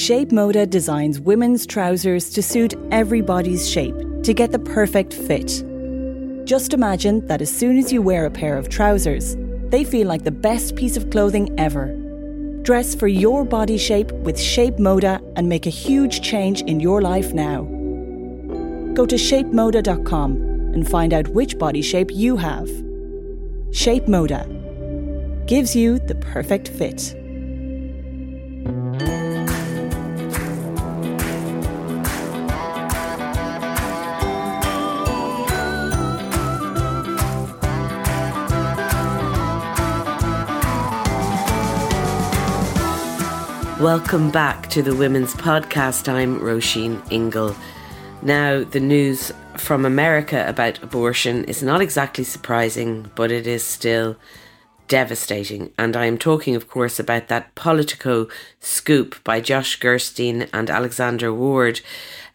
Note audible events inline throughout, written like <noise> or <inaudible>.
Shape Moda designs women's trousers to suit everybody's shape to get the perfect fit. Just imagine that as soon as you wear a pair of trousers, they feel like the best piece of clothing ever. Dress for your body shape with Shape Moda and make a huge change in your life now. Go to shapemoda.com and find out which body shape you have. Shape Moda gives you the perfect fit. Welcome back to the Women's Podcast. I'm Roisin Ingle. Now, the news from America about abortion is not exactly surprising, but it is still devastating. And I am talking, of course, about that Politico scoop by Josh Gerstein and Alexander Ward,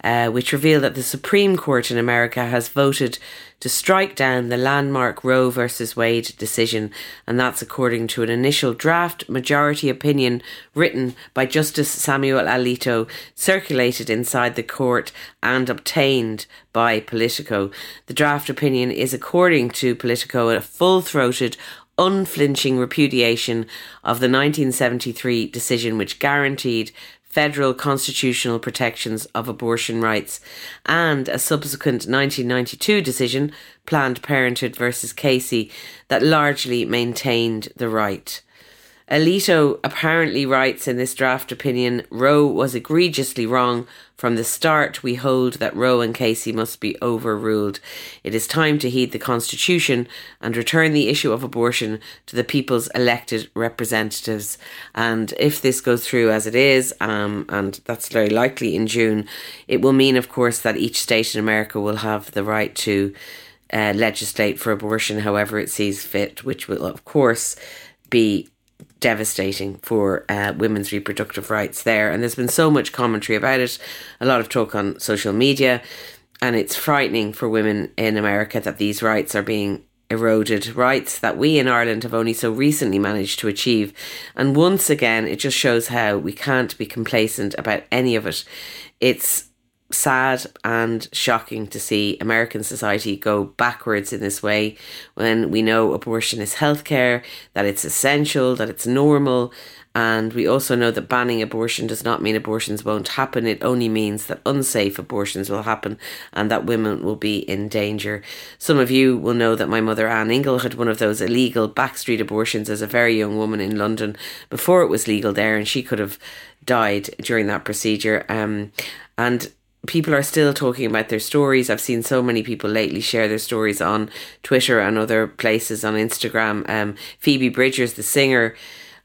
uh, which reveal that the Supreme Court in America has voted to strike down the landmark Roe versus Wade decision, and that's according to an initial draft majority opinion written by Justice Samuel Alito, circulated inside the court and obtained by Politico. The draft opinion is, according to Politico, a full throated, unflinching repudiation of the 1973 decision which guaranteed federal constitutional protections of abortion rights, and a subsequent 1992 decision, Planned Parenthood versus Casey, that largely maintained the right. Alito apparently writes in this draft opinion Roe was egregiously wrong. From the start, we hold that Roe and Casey must be overruled. It is time to heed the Constitution and return the issue of abortion to the people's elected representatives. And if this goes through as it is, um, and that's very likely in June, it will mean, of course, that each state in America will have the right to uh, legislate for abortion however it sees fit, which will, of course, be devastating for uh, women's reproductive rights there. And there's been so much commentary about it, a lot of talk on social media, and it's frightening for women in America that these rights are being eroded, rights that we in Ireland have only so recently managed to achieve. And once again, it just shows how we can't be complacent about any of it. It's sad and shocking to see American society go backwards in this way when we know abortion is healthcare, that it's essential, that it's normal. And we also know that banning abortion does not mean abortions won't happen. It only means that unsafe abortions will happen and that women will be in danger. Some of you will know that my mother, Anne Ingle, had one of those illegal backstreet abortions as a very young woman in London before it was legal there, and she could have died during that procedure. Um, and people are still talking about their stories. I've seen so many people lately share their stories on Twitter and other places on Instagram. Um, Phoebe Bridgers, the singer,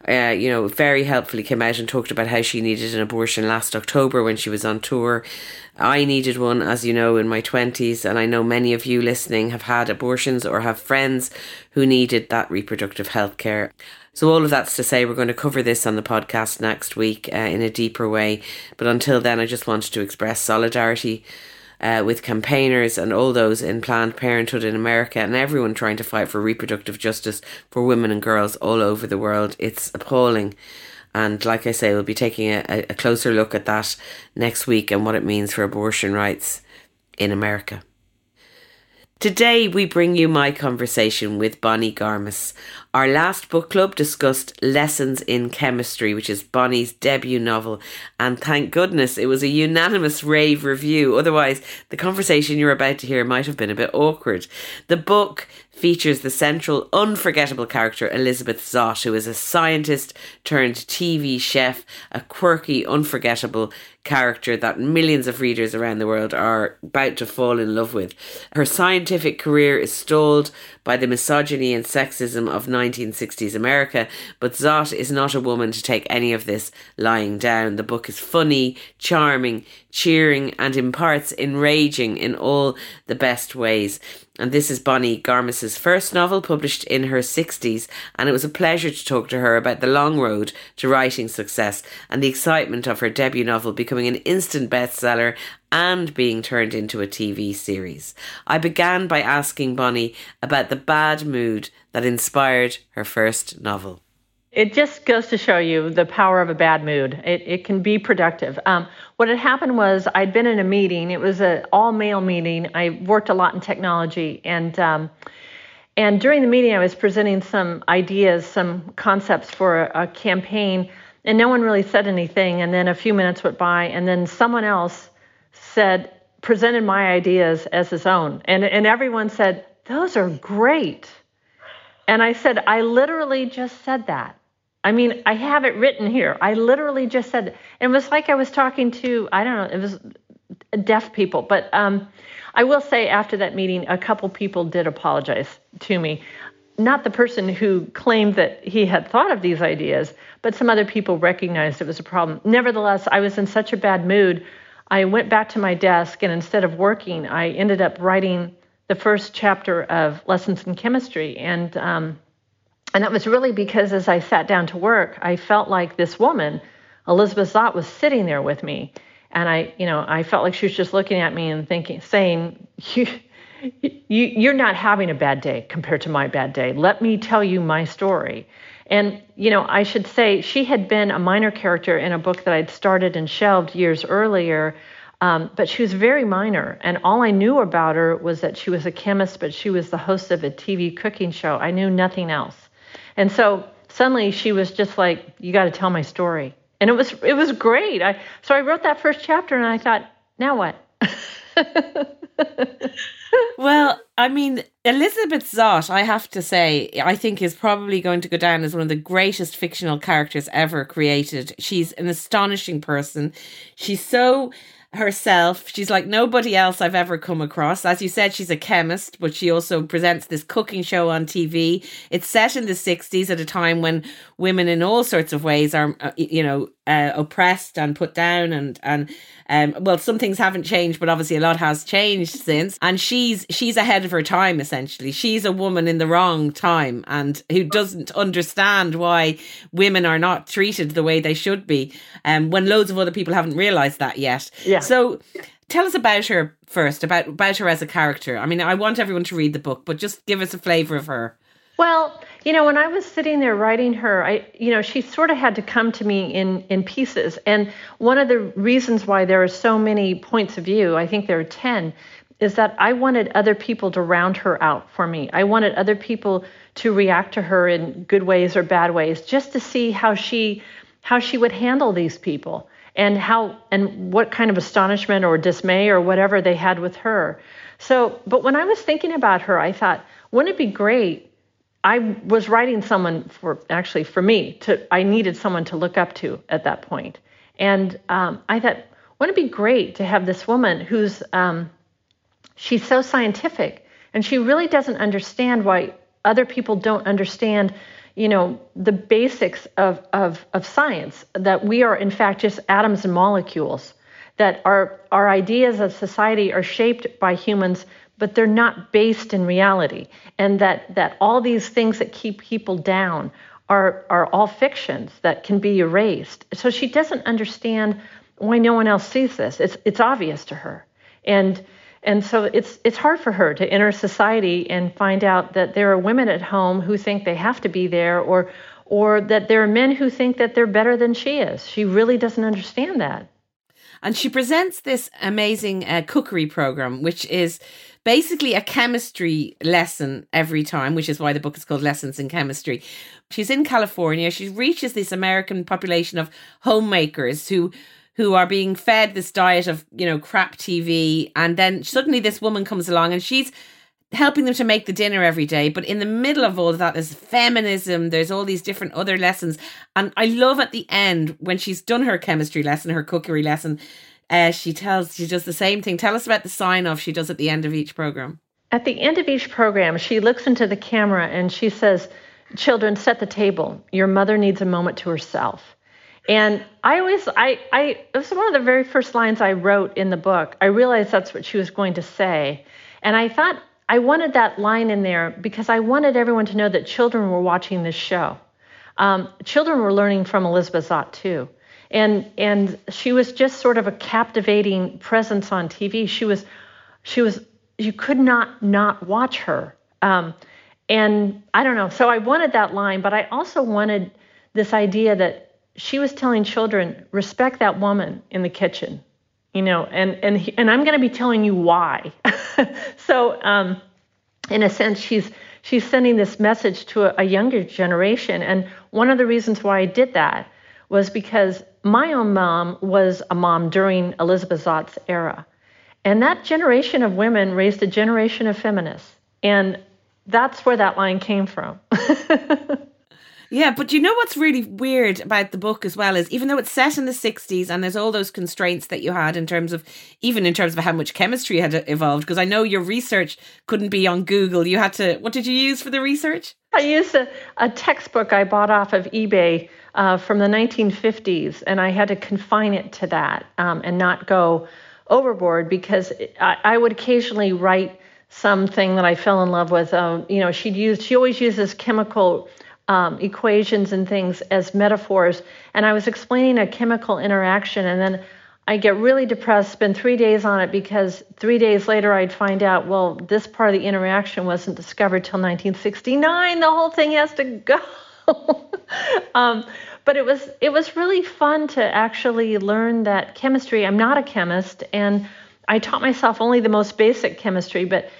uh, you know, very helpfully came out and talked about how she needed an abortion last October when she was on tour. I needed one, as you know, in my 20s, and I know many of you listening have had abortions or have friends who needed that reproductive health care. So, all of that's to say, we're going to cover this on the podcast next week uh, in a deeper way. But until then, I just wanted to express solidarity uh, with campaigners and all those in Planned Parenthood in America and everyone trying to fight for reproductive justice for women and girls all over the world. It's appalling. And like I say, we'll be taking a, a closer look at that next week and what it means for abortion rights in America. Today, we bring you my conversation with Bonnie Garmus. Our last book club discussed Lessons in Chemistry, which is Bonnie's debut novel, and thank goodness it was a unanimous rave review. Otherwise, the conversation you're about to hear might have been a bit awkward. The book features the central, unforgettable character Elizabeth Zott, who is a scientist turned TV chef, a quirky, unforgettable character that millions of readers around the world are about to fall in love with. Her scientific career is stalled by the misogyny and sexism of 1960s America, but Zott is not a woman to take any of this lying down. The book is funny, charming, cheering, and in parts enraging in all the best ways. And this is Bonnie Garmus's first novel, published in her 60s, and it was a pleasure to talk to her about the long road to writing success and the excitement of her debut novel becoming an instant bestseller and being turned into a TV series. I began by asking Bonnie about the bad mood that inspired her first novel. It just goes to show you the power of a bad mood. It, it can be productive. Um, what had happened was I'd been in a meeting. It was an all male meeting. I worked a lot in technology. And, um, and during the meeting, I was presenting some ideas, some concepts for a, a campaign. And no one really said anything. And then a few minutes went by. And then someone else said, presented my ideas as his own. And, and everyone said, Those are great. And I said, I literally just said that. I mean, I have it written here. I literally just said, it was like I was talking to, I don't know, it was deaf people. But um, I will say after that meeting, a couple people did apologize to me. Not the person who claimed that he had thought of these ideas, but some other people recognized it was a problem. Nevertheless, I was in such a bad mood. I went back to my desk, and instead of working, I ended up writing the first chapter of Lessons in Chemistry. And um, and that was really because as I sat down to work, I felt like this woman, Elizabeth Zott, was sitting there with me. And I, you know, I felt like she was just looking at me and thinking, saying, you, you, you're not having a bad day compared to my bad day. Let me tell you my story. And, you know, I should say she had been a minor character in a book that I'd started and shelved years earlier. Um, but she was very minor. And all I knew about her was that she was a chemist, but she was the host of a TV cooking show. I knew nothing else. And so suddenly she was just like, "You got to tell my story," and it was it was great. I so I wrote that first chapter, and I thought, now what? <laughs> well, I mean, Elizabeth Zott, I have to say, I think is probably going to go down as one of the greatest fictional characters ever created. She's an astonishing person. She's so herself. She's like nobody else I've ever come across. As you said, she's a chemist, but she also presents this cooking show on TV. It's set in the 60s at a time when women in all sorts of ways are, uh, you know, uh, oppressed and put down and and um, well some things haven't changed but obviously a lot has changed <laughs> since and she's she's ahead of her time essentially she's a woman in the wrong time and who doesn't understand why women are not treated the way they should be um, when loads of other people haven't realized that yet yeah. So tell us about her first about about her as a character i mean i want everyone to read the book but just give us a flavor of her well, you know, when I was sitting there writing her, I, you know, she sort of had to come to me in in pieces. And one of the reasons why there are so many points of view, I think there are ten, is that I wanted other people to round her out for me. I wanted other people to react to her in good ways or bad ways, just to see how she how she would handle these people and how and what kind of astonishment or dismay or whatever they had with her. So, but when I was thinking about her, I thought, wouldn't it be great I was writing someone for actually for me to I needed someone to look up to at that point, and um, I thought wouldn't it be great to have this woman who's um, she's so scientific and she really doesn't understand why other people don't understand you know the basics of, of, of science that we are in fact just atoms and molecules that our our ideas of society are shaped by humans but they're not based in reality and that that all these things that keep people down are are all fictions that can be erased. So she doesn't understand why no one else sees this. It's it's obvious to her. And and so it's it's hard for her to enter society and find out that there are women at home who think they have to be there or or that there are men who think that they're better than she is she really doesn't understand that and she presents this amazing uh, cookery program which is basically a chemistry lesson every time, which is why the book is called Lessons in Chemistry. She's in California. She reaches this American population of homemakers who who are being fed this diet of, you know, crap TV. And then suddenly this woman comes along and she's helping them to make the dinner every day. But in the middle of all of that, there's feminism, there's all these different other lessons. And I love at the end when she's done her chemistry lesson, her cookery lesson, uh, she tells she does the same thing. Tell us about the sign off she does at the end of each program. At the end of each program, she looks into the camera and she says, "Children, set the table. Your mother needs a moment to herself." And I always, I, I, it was one of the very first lines I wrote in the book. I realized that's what she was going to say, and I thought I wanted that line in there because I wanted everyone to know that children were watching this show. Um, children were learning from Elizabeth Zott too and and she was just sort of a captivating presence on TV. She was she was you could not not watch her. Um, and I don't know. So I wanted that line, but I also wanted this idea that she was telling children, respect that woman in the kitchen, you know, and and and I'm going to be telling you why. <laughs> so, um, in a sense, she's she's sending this message to a, a younger generation, and one of the reasons why I did that was because my own mom was a mom during Elizabeth Zott's era. And that generation of women raised a generation of feminists. And that's where that line came from. <laughs> Yeah, but you know what's really weird about the book as well is even though it's set in the 60s and there's all those constraints that you had in terms of even in terms of how much chemistry had evolved because I know your research couldn't be on Google. You had to what did you use for the research? I used a, a textbook I bought off of eBay uh, from the 1950s, and I had to confine it to that um, and not go overboard because I, I, would occasionally write something that I fell in love with. Um, you know, she'd use she always uses chemical um, equations and things as metaphors, and I was explaining a chemical interaction, and then I get really depressed, spend three days on it because three days later I'd find out, well, this part of the interaction wasn't discovered till 1969. The whole thing has to go. <laughs> um, but it was it was really fun to actually learn that chemistry. I'm not a chemist, and I taught myself only the most basic chemistry. But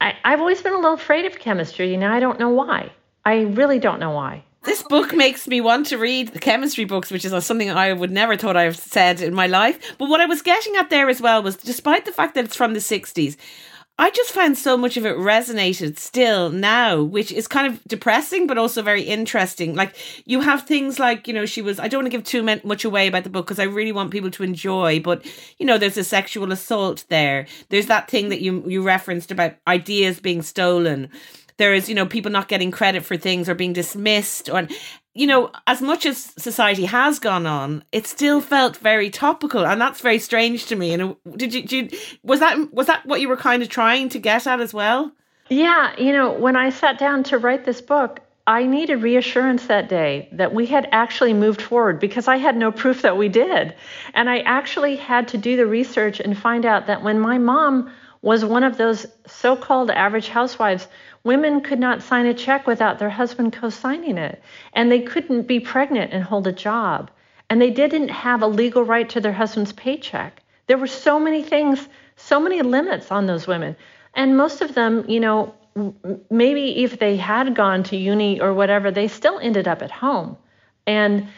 I, I've always been a little afraid of chemistry, You know, I don't know why. I really don't know why. This book makes me want to read the chemistry books, which is something I would never thought I've said in my life. But what I was getting at there as well was, despite the fact that it's from the '60s, I just found so much of it resonated still now, which is kind of depressing, but also very interesting. Like you have things like, you know, she was, I don't want to give too much away about the book because I really want people to enjoy, but you know, there's a sexual assault there. There's that thing that you, you referenced about ideas being stolen there is you know people not getting credit for things or being dismissed or you know, as much as society has gone on, it still felt very topical, and that's very strange to me. And did you, did you was that was that what you were kind of trying to get at as well? Yeah, you know, when I sat down to write this book, I needed reassurance that day that we had actually moved forward because I had no proof that we did. And I actually had to do the research and find out that when my mom was one of those so called average housewives Women could not sign a check without their husband co signing it. And they couldn't be pregnant and hold a job. And they didn't have a legal right to their husband's paycheck. There were so many things, so many limits on those women. And most of them, you know, maybe if they had gone to uni or whatever, they still ended up at home. And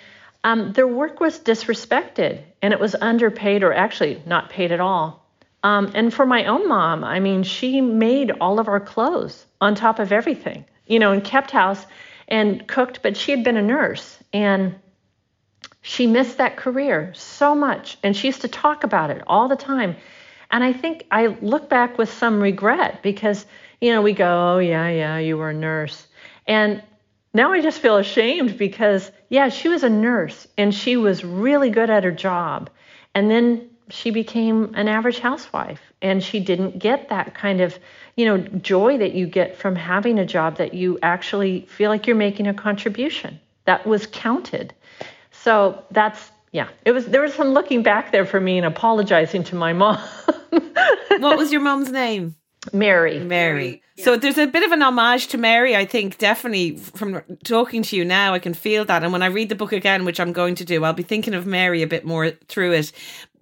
um, their work was disrespected and it was underpaid or actually not paid at all. Um, and for my own mom, I mean, she made all of our clothes on top of everything, you know, and kept house and cooked, but she had been a nurse and she missed that career so much. And she used to talk about it all the time. And I think I look back with some regret because, you know, we go, oh, yeah, yeah, you were a nurse. And now I just feel ashamed because, yeah, she was a nurse and she was really good at her job. And then she became an average housewife and she didn't get that kind of you know joy that you get from having a job that you actually feel like you're making a contribution. That was counted. So that's yeah it was there was some looking back there for me and apologizing to my mom. <laughs> What was your mom's name? Mary. Mary. So there's a bit of an homage to Mary, I think, definitely from talking to you now, I can feel that. And when I read the book again, which I'm going to do, I'll be thinking of Mary a bit more through it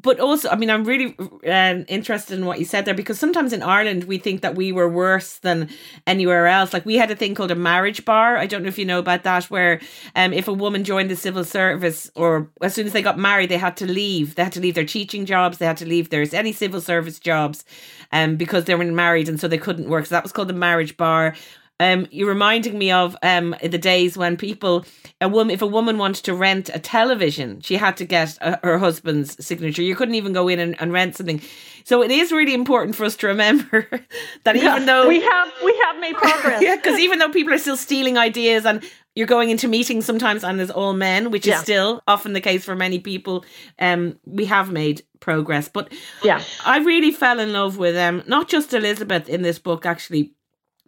but also, I mean, I'm really um, interested in what you said there because sometimes in Ireland we think that we were worse than anywhere else. Like we had a thing called a marriage bar. I don't know if you know about that, where um, if a woman joined the civil service or as soon as they got married, they had to leave. They had to leave their teaching jobs. They had to leave their any civil service jobs, um, because they were married and so they couldn't work. So that was called the marriage bar. Um, you're reminding me of um, the days when people, a woman, if a woman wanted to rent a television, she had to get a, her husband's signature. You couldn't even go in and, and, rent something. So it is really important for us to remember <laughs> that yeah, even though we have we have made progress, <laughs> yeah, because even though people are still stealing ideas and you're going into meetings sometimes and there's all men, which yeah. is still often the case for many people. Um, we have made progress, but yeah, I really fell in love with um not just Elizabeth in this book actually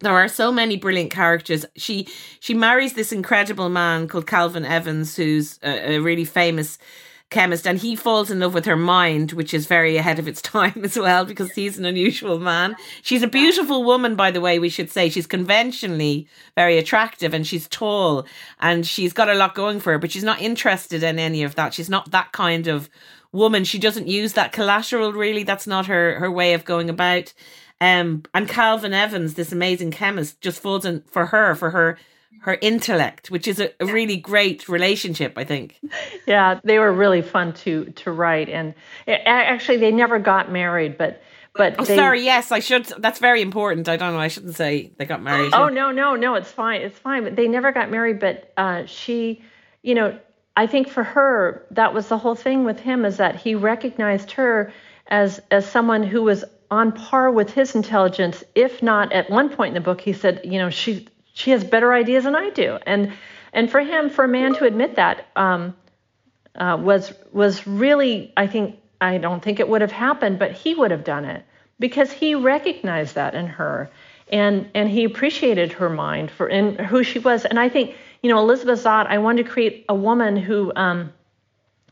there are so many brilliant characters. She she marries this incredible man called Calvin Evans, who's a, a really famous chemist, and he falls in love with her mind, which is very ahead of its <laughs> time as well because he's an unusual man. She's a beautiful woman, by the way. We should say she's conventionally very attractive, and she's tall, and she's got a lot going for her, but she's not interested in any of that. She's not that kind of woman. She doesn't use that collateral really. That's not her her way of going about. Um, and Calvin Evans, this amazing chemist, just falls in for her for her her intellect, which is a, a, really great relationship, I think. <laughs> Yeah, they were really fun to to write, and actually they never got married, but. But oh, they, sorry. Yes, I should. That's very important. I don't know. I shouldn't say they got married. Oh no, no, no. It's fine. It's fine. But they never got married. But uh, she, you know, I think for her that was the whole thing with him is that he recognized her as as someone who was on par with his intelligence, if not at one point in the book, he said, you know, she she has better ideas than I do, and and for him, for a man to admit that um, uh, was was really, I think, I don't think it would have happened, but he would have done it because he recognized that in her, and and he appreciated her mind for in who she was, and I think, you know, Elizabeth Zott, I wanted to create a woman who. Um,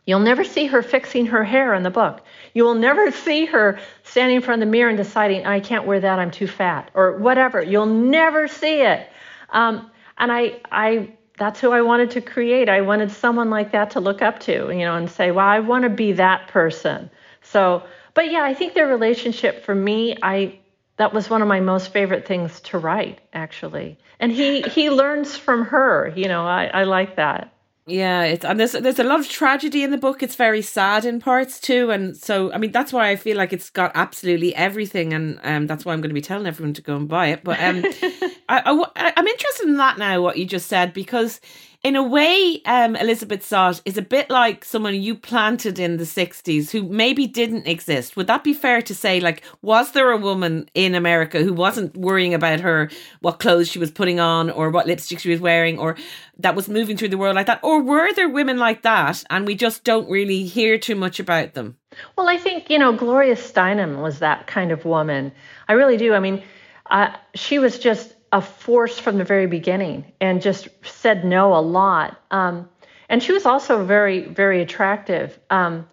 You'll never see her fixing her hair in the book. You will never see her standing in front of the mirror and deciding, I can't wear that, I'm too fat, or whatever. You'll never see it. Um, and I, I, that's who I wanted to create. I wanted someone like that to look up to, you know, and say, well, I want to be that person. So, but yeah, I think their relationship for me, I, that was one of my most favorite things to write, actually. And he, he learns from her, you know, I, I like that. Yeah, it's and there's there's a lot of tragedy in the book. It's very sad in parts too, and so I mean that's why I feel like it's got absolutely everything, and um, that's why I'm going to be telling everyone to go and buy it. But um, <laughs> I, I I'm interested in that now. What you just said because in a way, um, Elizabeth Zott is a bit like someone you planted in the 60s who maybe didn't exist. Would that be fair to say? Like, was there a woman in America who wasn't worrying about her, what clothes she was putting on or what lipstick she was wearing or that was moving through the world like that? Or were there women like that and we just don't really hear too much about them? Well, I think, you know, Gloria Steinem was that kind of woman. I really do. I mean, uh, she was just a force from the very beginning and just said no a lot. Um, and she was also very, very attractive. Um,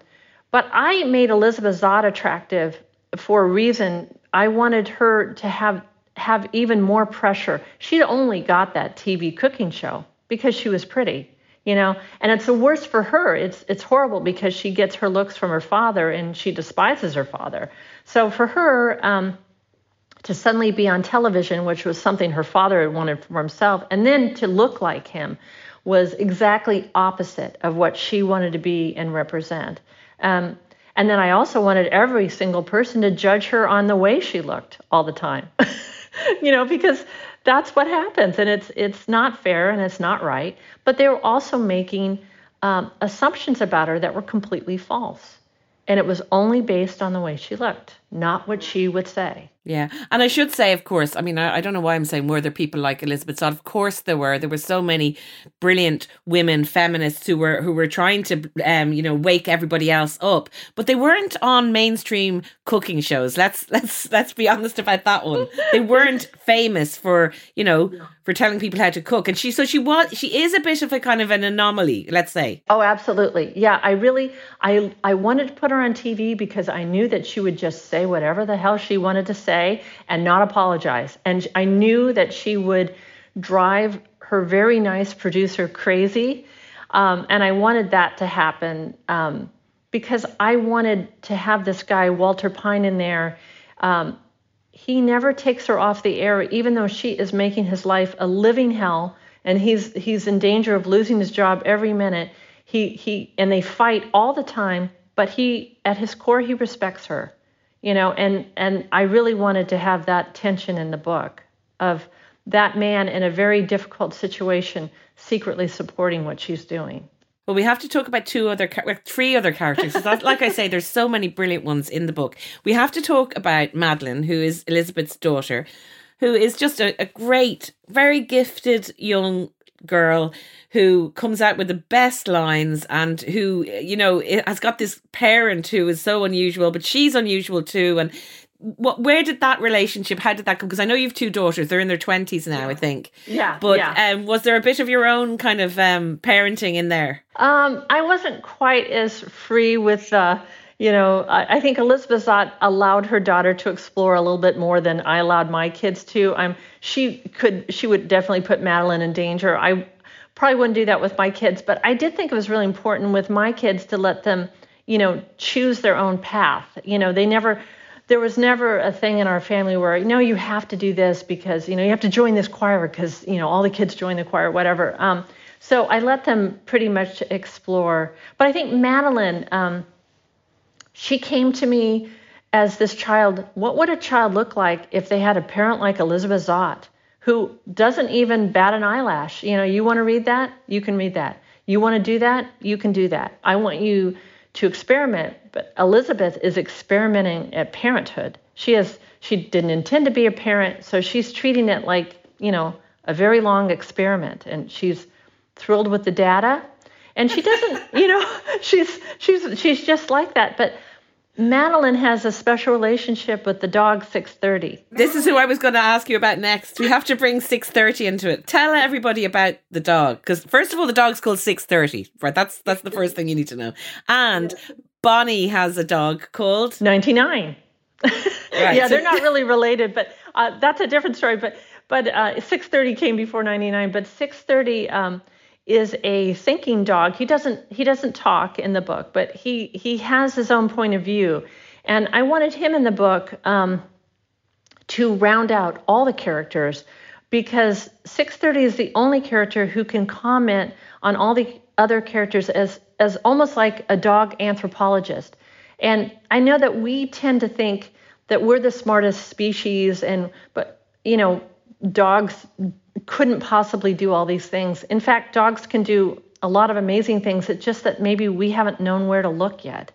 but I made Elizabeth Zott attractive for a reason. I wanted her to have have even more pressure. She only got that TV cooking show because she was pretty, you know. And it's the worst for her. It's it's horrible because she gets her looks from her father and she despises her father. So for her, um, to suddenly be on television, which was something her father had wanted for himself, and then to look like him was exactly opposite of what she wanted to be and represent. Um, and then I also wanted every single person to judge her on the way she looked all the time. <laughs> you know, because that's what happens, and it's it's not fair and it's not right. But they were also making um, assumptions about her that were completely false, and it was only based on the way she looked, not what she would say. Yeah. And I should say, of course, I mean, I, I, don't know why I'm saying were there people like Elizabeth Zott. Of course there were. There were so many brilliant women feminists who were who were trying to um, you know, wake everybody else up. But they weren't on mainstream cooking shows. Let's let's let's be honest about that one. They weren't <laughs> famous for, you know, for telling people how to cook. And she so she was she is a bit of a kind of an anomaly, let's say. Oh, absolutely. Yeah. I really I I wanted to put her on TV because I knew that she would just say whatever the hell she wanted to say say and not apologize. And I knew that she would drive her very nice producer crazy. Um, and I wanted that to happen um, because I wanted to have this guy, Walter Pine, in there. Um, he never takes her off the air, even though she is making his life a living hell and he's, he's in danger of losing his job every minute. He, he, and they fight all the time, but he, at his core, he respects her you know and and i really wanted to have that tension in the book of that man in a very difficult situation secretly supporting what she's doing well, we have to talk about two other, three other characters. like I say, there's so many brilliant ones in the book. We have to talk about Madeline, who is Elizabeth's daughter, who is just a, a great, very gifted young girl who comes out with the best lines and who you know has got this parent who is so unusual but she's unusual too. And what where did that relationship how did that come? Because i know you've two daughters they're in their 20s now i think. Yeah but yeah. Um, was there a bit of your own kind of um, parenting in there? Um, i wasn't quite as free with uh, you know I, I, think elizabeth Zott allowed her daughter to explore a little bit more than i allowed my kids to. I'm she could she would definitely put madeline in danger. I probably wouldn't do that with my kids but i did think it was really important with my kids to let them you know choose their own path. You know they never there was never a thing in our family where you know you have to do this because you know you have to join this choir because you know all the kids join the choir whatever. Um, so i let them pretty much explore. But i think madeline um, she came to me as this child. What would a child look like if they had a parent like elizabeth zott who doesn't even bat an eyelash? You know you want to read that? You can read that. You want to do that? You can do that. I want you to experiment, but Elizabeth is experimenting at parenthood. She has she didn't intend to be a parent, so she's treating it like, you know, a very long experiment and she's thrilled with the data. And she doesn't, you know, <laughs> she's she's she's just like that, but Madeline has a special relationship with the dog 630. This is who I was going to ask you about next. We have to bring 630 into it. Tell everybody about the dog because first of all the dog's called 630. Right? That's that's the first thing you need to know. And Bonnie has a dog called 99. Right. yeah, they're not really related, but uh, that's a different story, but but uh, 630 came before 99, but 630 um, is a thinking dog. He doesn't he doesn't talk in the book, but he he has his own point of view, and I wanted him in the book um, to round out all the characters because 630 is the only character who can comment on all the other characters as as almost like a dog anthropologist. And I know that we tend to think that we're the smartest species and but you know dogs couldn't possibly do all these things. In fact, dogs can do a lot of amazing things. It's just that maybe we haven't known where to look yet.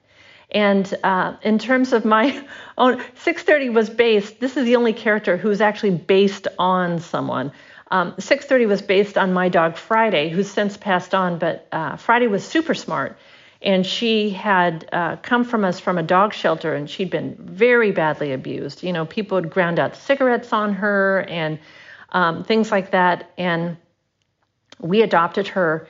And uh, in terms of my <laughs> own, 630 was based, this is the only character who's actually based on someone. Um, 630 was based on my dog Friday, who's since passed on, but uh, Friday was super smart. And she had uh, come from us from a dog shelter, and she'd been very badly abused. You know, people had ground out cigarettes on her, and um, things like that. And we adopted her.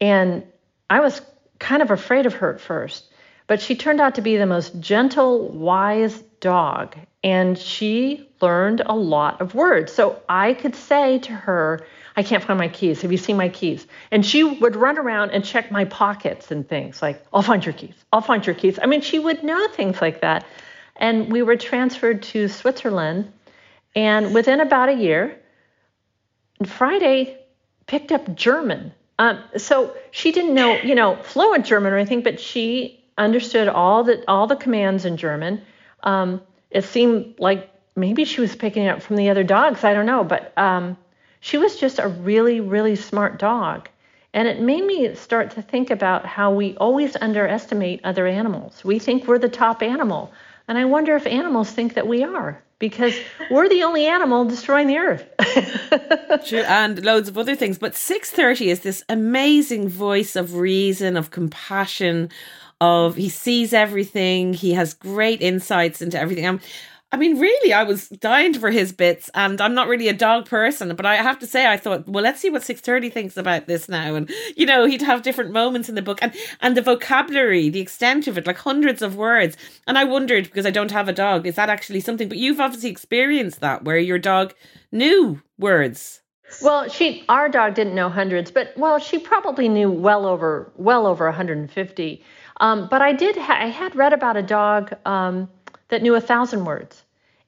And I was kind of afraid of her at first, but she turned out to be the most gentle, wise dog. And she learned a lot of words. So I could say to her, I can't find my keys. Have you seen my keys? And she would run around and check my pockets and things like, I'll find your keys. I'll find your keys. I mean, she would know things like that. And we were transferred to Switzerland. And within about a year, Friday picked up German. Um, so she didn't know, you know, fluent German or anything, but she understood all the all the commands in German. Um, it seemed like maybe she was picking it up from the other dogs. I don't know, but um, she was just a really, really smart dog. And it made me start to think about how we always underestimate other animals. We think we're the top animal. And I wonder if animals think that we are because we're the only animal destroying the earth. <laughs> True, and loads of other things. But 630 is this amazing voice of reason, of compassion, of he sees everything, he has great insights into everything. I'm, I mean, really, I was dying for his bits, and I'm not really a dog person, but I have to say, I thought, well, let's see what six thirty thinks about this now, and you know, he'd have different moments in the book, and and the vocabulary, the extent of it, like hundreds of words, and I wondered because I don't have a dog, is that actually something? But you've obviously experienced that where your dog knew words. Well, she our dog didn't know hundreds, but well, she probably knew well over well over 150. Um, but I did ha- I had read about a dog. Um, that knew a thousand words.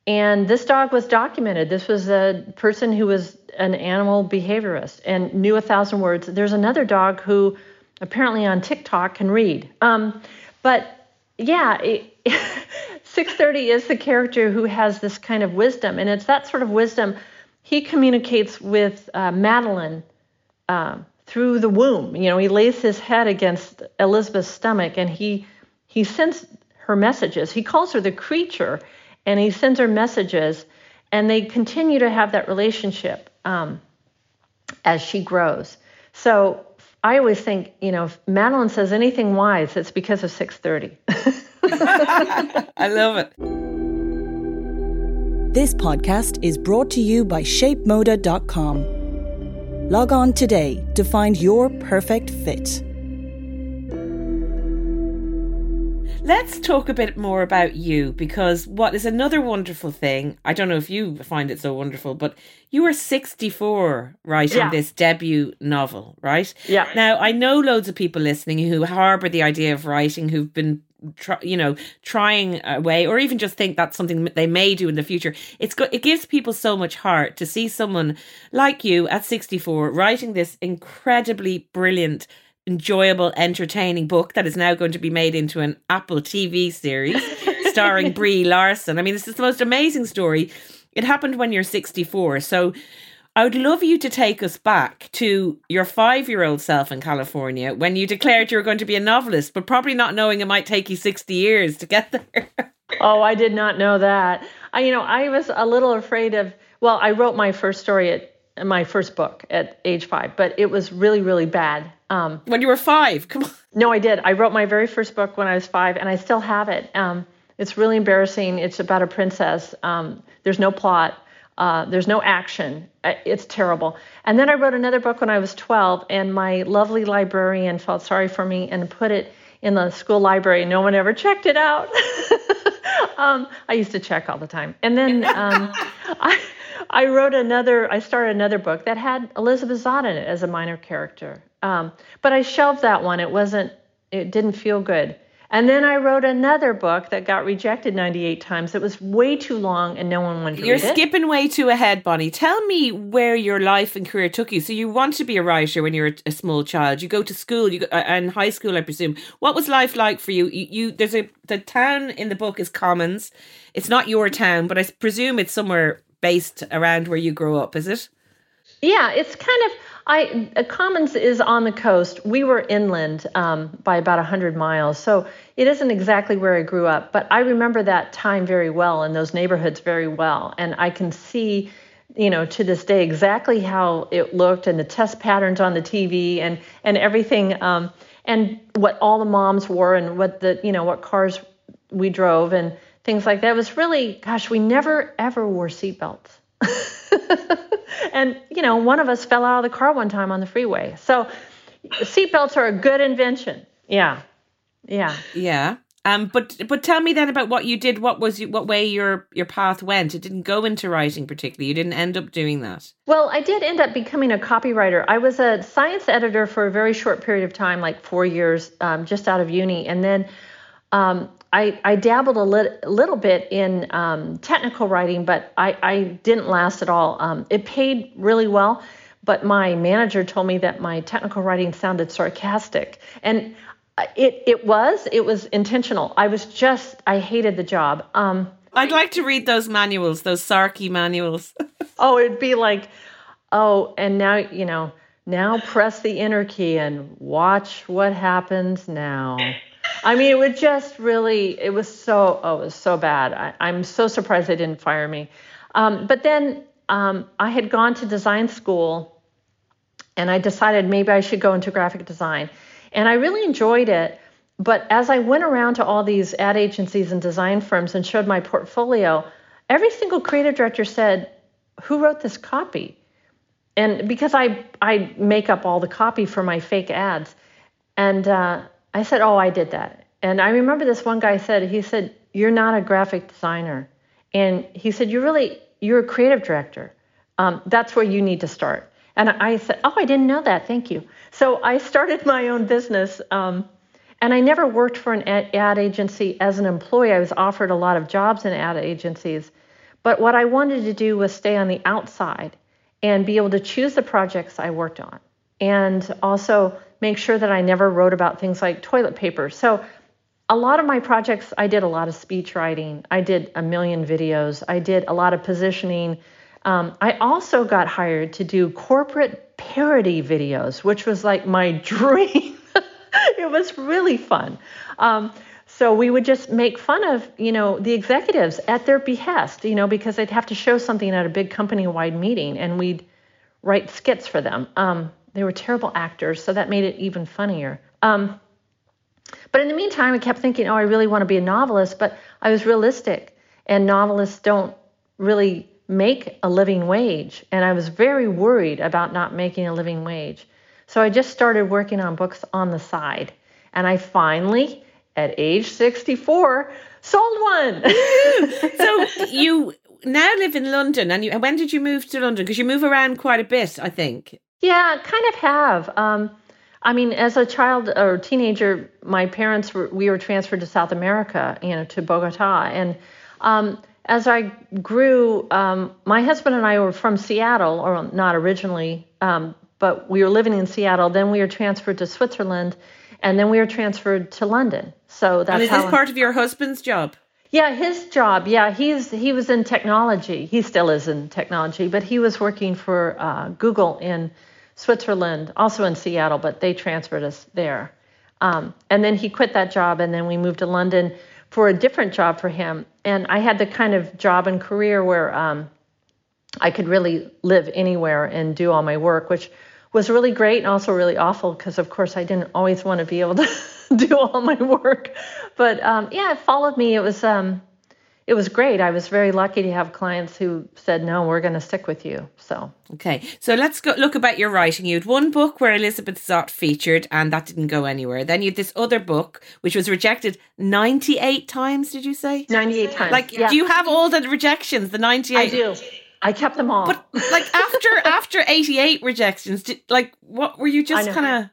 And this dog was documented. This was a person who was an animal behaviorist and knew a thousand words. There's another dog who apparently on TikTok can read. Um, but yeah, it, <laughs> 630 is the character who has this kind of wisdom, and it's that sort of wisdom. He communicates with uh, Madeline uh, through the womb. You know, he lays his head against Elizabeth's stomach, and he he sends her messages. He calls her the creature, and he sends her messages, and they continue to have that relationship um, as she grows. So I always think, you know, if Madeline says anything wise, it's because of 630. <laughs> I love it. This podcast is brought to you by ShapeModa.com. Log on today to find your perfect fit. Let's talk a bit more about you because what is another wonderful thing, I don't know if you find it so wonderful, but you were 64 writing yeah. this debut novel, right? Yeah. Now, I know loads of people listening who harbor the idea of writing who've been try, you know, trying a way, or even just think that's something they may do in the future. It's it gives people so much heart to see someone like you at 64 writing this incredibly brilliant, enjoyable, entertaining book that is now going to be made into an Apple TV series <laughs> starring Brie Larson. I mean, this is the most amazing story. It happened when you're 64. So I would love you to take us back to your five year old self in California when you declared you were going to be a novelist, but probably not knowing it might take you 60 years to get there. <laughs> oh, I did not know that. I, you know, I was a little afraid of, well, I wrote my first story at my first book at age five, but it was really, really bad. Um, when you were five? Come on. No, I did. I wrote my very first book when I was five, and I still have it. Um, it's really embarrassing. It's about a princess. Um, there's no plot. Uh, there's no action. It's terrible. And then I wrote another book when I was 12, and my lovely librarian felt sorry for me and put it in the school library. No one ever checked it out. <laughs> um, I used to check all the time. And then <laughs> um, I, I wrote another, I started another book that had Elizabeth Zott in it as a minor character. Um, but I shelved that one. It wasn't, it didn't feel good. And then I wrote another book that got rejected 98 times. It was way too long and no one wanted to You're read it. skipping way too ahead, Bonnie. Tell me where your life and career took you. So you want to be a writer when you're a, a small child. You go to school, you go, uh, and high school, I presume. What was life like for you? you? You there's a the town in the book is Commons. It's not your town, but I presume it's somewhere based around where you grew up, is it? Yeah, it's kind of I uh, Commons is on the coast. We were inland um, by about 100 miles, so it isn't exactly where I grew up. But I remember that time very well and those neighborhoods very well, and I can see, you know, to this day exactly how it looked and the test patterns on the TV and and everything, um, and what all the moms wore and what the you know what cars we drove and things like that. It was really, gosh, we never ever wore seatbelts. <laughs> and you know, one of us fell out of the car one time on the freeway. So seatbelts are a good invention. Yeah. Yeah. Yeah. Um, but but tell me then about what you did. What was you, what way your your path went? It didn't go into writing particularly. You didn't end up doing that. Well, I did end up becoming a copywriter. I was a science editor for a very short period of time, like four years, um, just out of uni, and then um, I, I dabbled a lit, little bit in um, technical writing, but I, I didn't last at all. Um, it paid really well, but my manager told me that my technical writing sounded sarcastic. And it, it was, it was intentional. I was just, I hated the job. Um, I'd like to read those manuals, those Sarky manuals. <laughs> oh, it'd be like, oh, and now, you know, now press the enter key and watch what happens now. I mean, it was just really, it was so, oh, it was so bad. I, am so surprised they didn't fire me. Um, but then um, I had gone to design school and I decided maybe I should go into graphic design. And I really enjoyed it. But as I went around to all these ad agencies and design firms and showed my portfolio, every single creative director said, Who wrote this copy? And because I, I make up all the copy for my fake ads. And uh, I said, Oh, I did that. And I remember this one guy said, He said, You're not a graphic designer. And he said, You're really, you're a creative director. Um, that's where you need to start. And I said, Oh, I didn't know that. Thank you. So I started my own business. Um, and I never worked for an ad agency as an employee. I was offered a lot of jobs in ad agencies. But what I wanted to do was stay on the outside and be able to choose the projects I worked on. And also make sure that I never wrote about things like toilet paper. So a lot of my projects, I did a lot of speech writing. I did a million videos. I did a lot of positioning. Um, I also got hired to do corporate parody videos, which was like my <laughs> dream. it was really fun. Um, so we would just make fun of, you know, the executives at their behest, you know, because they'd have to show something at a big company-wide meeting, and we'd write skits for them. Um, they were terrible actors, so that made it even funnier. Um, but in the meantime, I kept thinking, oh, I really want to be a novelist, but I was realistic, and novelists don't really make a living wage. And I was very worried about not making a living wage. So I just started working on books on the side. And I finally, at age 64, sold one. <laughs> so <laughs> you now live in London. And you, when did you move to London? Because you move around quite a bit, I think. Yeah, kind of have. Um, I mean, as a child or teenager, my parents were, we were transferred to South America, you know, to Bogota. And um, as I grew, um, my husband and I were from Seattle, or not originally, um, but we were living in Seattle. Then we were transferred to Switzerland, and then we were transferred to London. So that's and is this part of your husband's job? Yeah, his job. Yeah, he's he was in technology. He still is in technology, but he was working for uh, Google in Switzerland, also in Seattle, but they transferred us there. Um, and then he quit that job, and then we moved to London for a different job for him. And I had the kind of job and career where um, I could really live anywhere and do all my work, which was really great and also really awful because, of course, I didn't always want to be able to <laughs> do all my work. But um, yeah, it followed me. It was um, it was great. I was very lucky to have clients who said, "No, we're going to stick with you." So okay, so let's go look about your writing. You had one book where Elizabeth Zott featured, and that didn't go anywhere. Then you had this other book which was rejected ninety-eight times. Did you say ninety-eight times? Like, yeah. do you have all the rejections? The ninety-eight. I do. I kept them all. But like after after eighty-eight rejections, did, like what were you just kind of?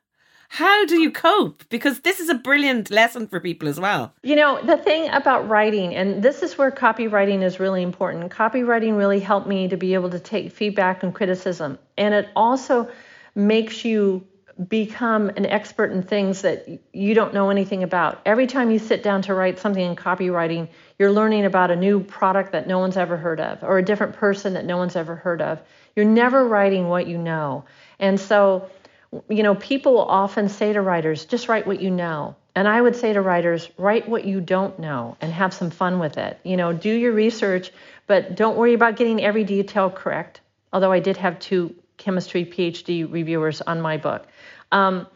How do you cope? Because this is a brilliant lesson for people as well. You know, the thing about writing, and this is where copywriting is really important. Copywriting really helped me to be able to take feedback and criticism. And it also makes you become an expert in things that you don't know anything about. Every time you sit down to write something in copywriting, you're learning about a new product that no one's ever heard of or a different person that no one's ever heard of. You're never writing what you know. And so you know, people often say to writers, just write what you know. And I would say to writers, write what you don't know and have some fun with it. You know, do your research, but don't worry about getting every detail correct. Although I did have two chemistry PhD reviewers on my book, um,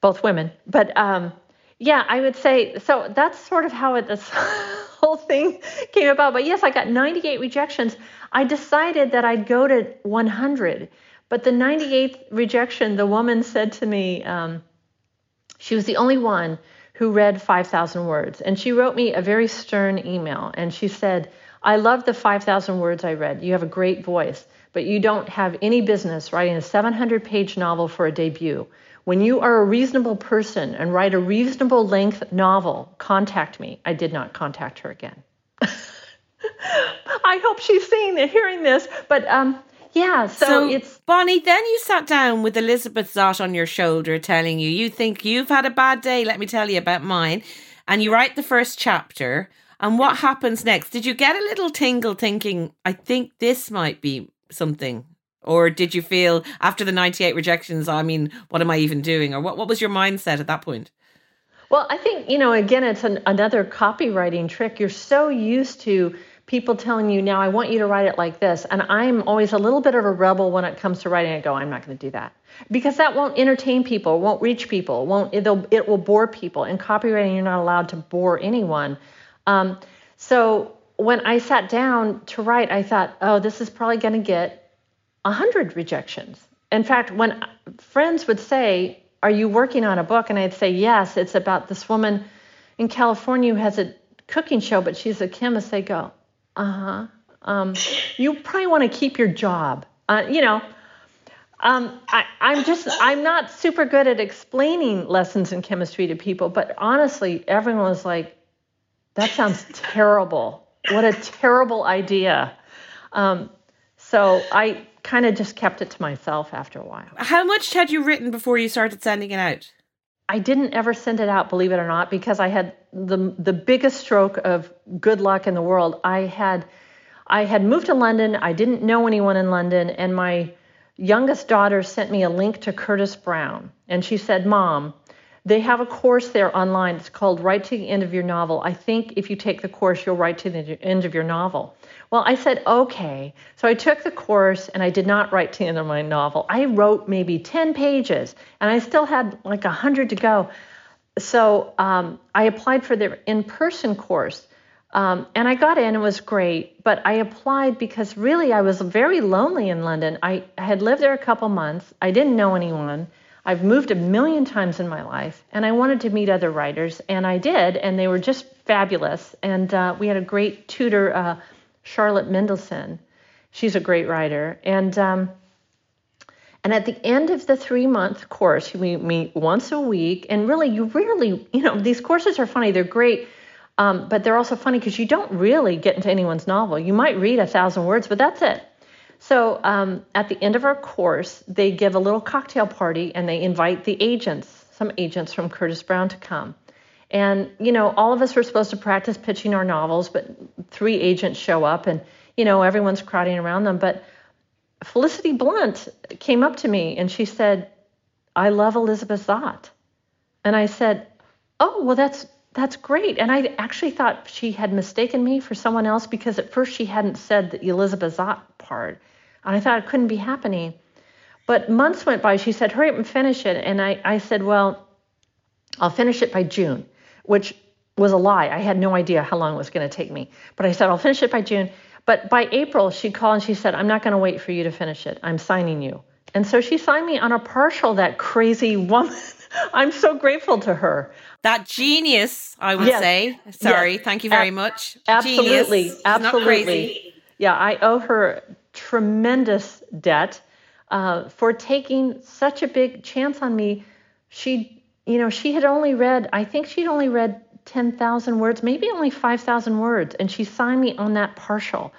both women. But um, yeah, I would say so. That's sort of how it, this <laughs> whole thing came about. But yes, I got 98 rejections. I decided that I'd go to 100 but the 98th rejection, the woman said to me, um, she was the only one who read 5,000 words. And she wrote me a very stern email. And she said, I love the 5,000 words I read. You have a great voice, but you don't have any business writing a 700 page novel for a debut. When you are a reasonable person and write a reasonable length novel, contact me. I did not contact her again. <laughs> I hope she's seeing it, hearing this. But um, yeah, so, so, it's Bonnie. Then you sat down with Elizabeth Zott on your shoulder, telling you you think you've had a bad day. Let me tell you about mine. And you write the first chapter. And what happens next? Did you get a little tingle, thinking, "I think this might be something"? Or did you feel after the 98 rejections, I mean, what am I even doing? Or what, what was your mindset at that point? Well, I think, you know, again, it's an, another copywriting trick. You're so used to people telling you now I want you to write it like this. And I'm always a little bit of a rebel when it comes to writing. I go, I'm not going to do that because that won't entertain people, won't reach people, won't it it will bore people. In copywriting, you're not allowed to bore anyone. Um, so when I sat down to write, I thought, oh, this is probably going to get a hundred rejections. In fact, when friends would say, "Are you working on a book?" and I'd say, "Yes, it's about this woman in California who has a cooking show, but she's a chemist." They go, uh-huh. Um, you probably want to keep your job. Uh, you know, um, I, I'm just, I'm not super good at explaining lessons in chemistry to people, but honestly, everyone was like, that sounds terrible. What a terrible idea. Um, so I kind of just kept it to myself after a while. How much had you written before you started sending it out? I didn't ever send it out, believe it or not, because I had the the biggest stroke of good luck in the world. I had I had moved to London. I didn't know anyone in London, and my youngest daughter sent me a link to Curtis Brown, and she said, "Mom, they have a course there online. It's called Write to the End of Your Novel. I think if you take the course, you'll write to the end of your novel." Well, I said, okay. So I took the course and I did not write to the end of my novel. I wrote maybe 10 pages and I still had like 100 to go. So um, I applied for the in person course. Um, and I got in, it was great, but I applied because really I was very lonely in London. I had lived there a couple months, I didn't know anyone. I've moved a million times in my life, and I wanted to meet other writers, and I did, and they were just fabulous. And uh, we had a great tutor, uh, Charlotte Mendelson. She's a great writer, and um, and at the end of the three month course, we meet once a week, and really, you rarely, you know, these courses are funny. They're great um, but they're also funny because you don't really get into anyone's novel. You might read a thousand words, but that's it. So um, at the end of our course, they give a little cocktail party and they invite the agents, some agents from Curtis Brown, to come. And you know, all of us were supposed to practice pitching our novels, but three agents show up, and you know, everyone's crowding around them. But Felicity Blunt came up to me and she said, "I love Elizabeth Zott," and I said, "Oh, well, that's that's great. And I actually thought she had mistaken me for someone else because at first she hadn't said the Elizabeth Zott part. And I thought it couldn't be happening. But months went by. She said, hurry up and finish it. And I, I said, well, I'll finish it by June, which was a lie. I had no idea how long it was going to take me. But I said, I'll finish it by June. But by April, she called and she said, I'm not going to wait for you to finish it. I'm signing you. And so she signed me on a partial, that crazy woman. <laughs> I'm so grateful to her. That genius, I would yes. say. Sorry, yes. thank you very much. Absolutely, genius. absolutely. Yeah, I owe her tremendous debt uh, for taking such a big chance on me. She, you know, she had only read. I think she'd only read ten thousand words, maybe only five thousand words, and she signed me on that partial,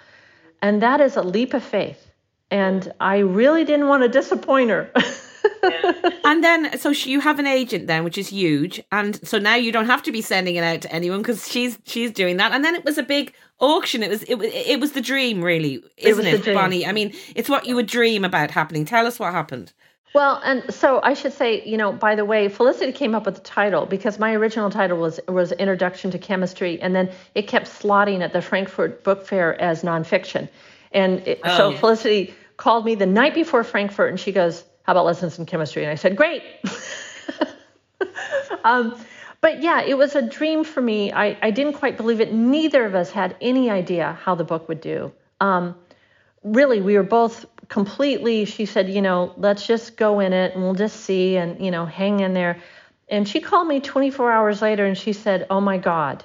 and that is a leap of faith. And I really didn't want to disappoint her. <laughs> and then, so she, you have an agent then, which is huge, and so now you don't have to be sending it out to anyone because she's she's doing that. And then it was a big auction. It was it was it was the dream, really, isn't it, it Bonnie? I mean, it's what you would dream about happening. Tell us what happened. Well, and so I should say, you know, by the way, Felicity came up with the title because my original title was was Introduction to Chemistry, and then it kept slotting at the Frankfurt Book Fair as nonfiction. And it, oh, so. Felicity called me the night before Frankfurt, and she goes, how about lessons in chemistry? And I said, great. <laughs> um, but yeah, it was a dream for me. I, I didn't quite believe it. Neither of us had any idea how the book would do. Um, really, we were both completely, she said, you know, let's just go in it and we'll just see and, you know, hang in there. And she called me 24 hours later and she said, oh my God,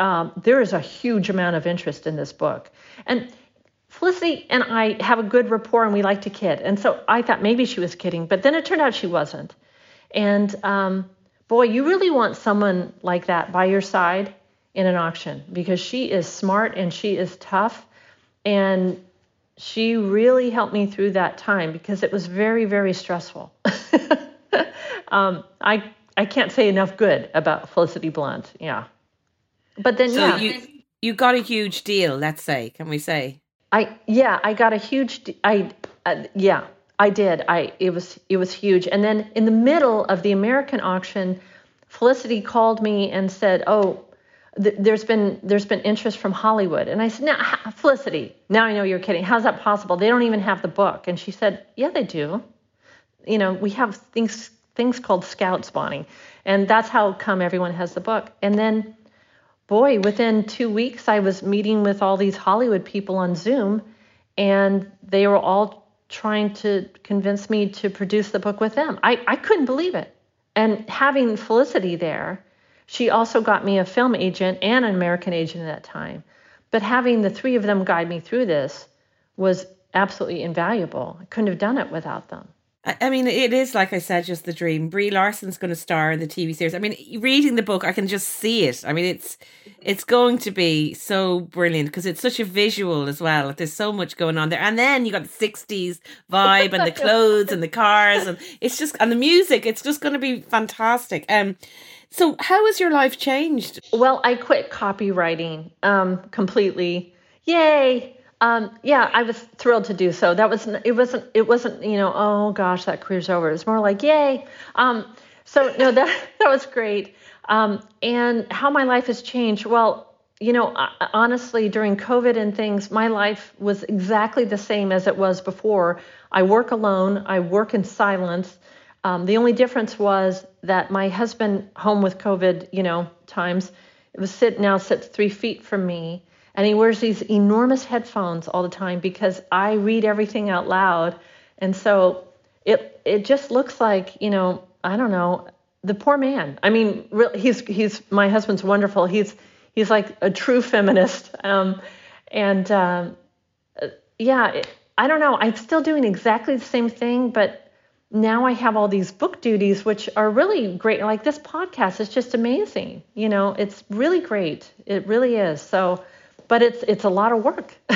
um, there is a huge amount of interest in this book. And Felicity and I have a good rapport and we like to kid. And so I thought maybe she was kidding, but then it turned out she wasn't. And um, boy, you really want someone like that by your side in an auction because she is smart and she is tough. And she really helped me through that time because it was very, very stressful. <laughs> um, I I can't say enough good about Felicity Blunt. Yeah, but then so yeah, you you got a huge deal. Let's say, can we say? I yeah, I got a huge I uh, yeah, I did. I it was it was huge. And then in the middle of the American auction, Felicity called me and said, "Oh, th- there's been there's been interest from Hollywood." And I said, "Now, Felicity, now I know you're kidding. How's that possible? They don't even have the book." And she said, "Yeah, they do. You know, we have things things called scout spawning, and that's how come everyone has the book." And then boy, within two weeks, I was meeting with all these Hollywood people on Zoom, and they were all trying to convince me to produce the book with them. I, I couldn't believe it. And having Felicity there, she also got me a film agent and an American agent at that time. But having the three of them guide me through this was absolutely invaluable. I couldn't have done it without them. I mean, it is like I said, just the dream. Brie Larson's going to star in the TV series. I mean, reading the book, I can just see it. I mean, it's it's going to be so brilliant because it's such a visual as well. There's so much going on there, and then you got the '60s vibe and the <laughs> clothes and the cars, and it's just and the music. It's just going to be fantastic. Um, so how has your life changed? Well, I quit copywriting um completely. Yay! Um, yeah, I was thrilled to do so. That was it wasn't it wasn't you know oh gosh that career's over. It's more like yay. Um, so no that <laughs> that was great. Um, and how my life has changed. Well, you know honestly during COVID and things, my life was exactly the same as it was before. I work alone. I work in silence. Um, the only difference was that my husband, home with COVID, you know times, was sit now sits three feet from me, and he wears these enormous headphones all the time because I read everything out loud, and so it it just looks like you know I don't know the poor man. I mean, he's he's my husband's wonderful. He's he's like a true feminist, um, and um, yeah, I don't know. I'm still doing exactly the same thing, but now I have all these book duties, which are really great. Like this podcast is just amazing. You know, it's really great. It really is. So but it's it's a lot of work. <laughs>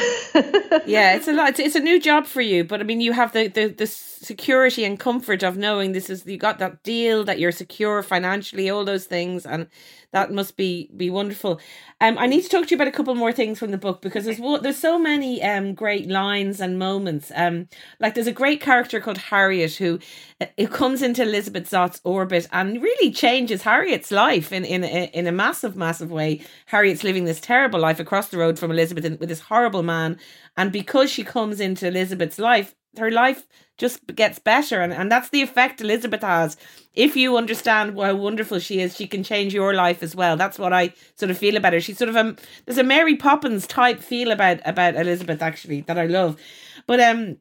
yeah, it's a lot. It's, it's, a new job for you, but I mean, you have the, the the security and comfort of knowing this is you got that deal that you're secure financially, all those things, and that must be be wonderful. Um, I need to talk to you about a couple more things from the book because there's there's so many um great lines and moments. Um, like there's a great character called Harriet who uh, who comes into Elizabeth Zott's orbit and really changes Harriet's life in in a, in a massive massive way. Harriet's living this terrible life across the road from Elizabeth with this horrible man, and because she comes into Elizabeth's life, her life just gets better and, and that's the effect elizabeth has. If you understand how wonderful she is she can change your life as well. That's what i sort of feel about her. She's sort of a there's a mary poppins type feel about about elizabeth actually that i love. But um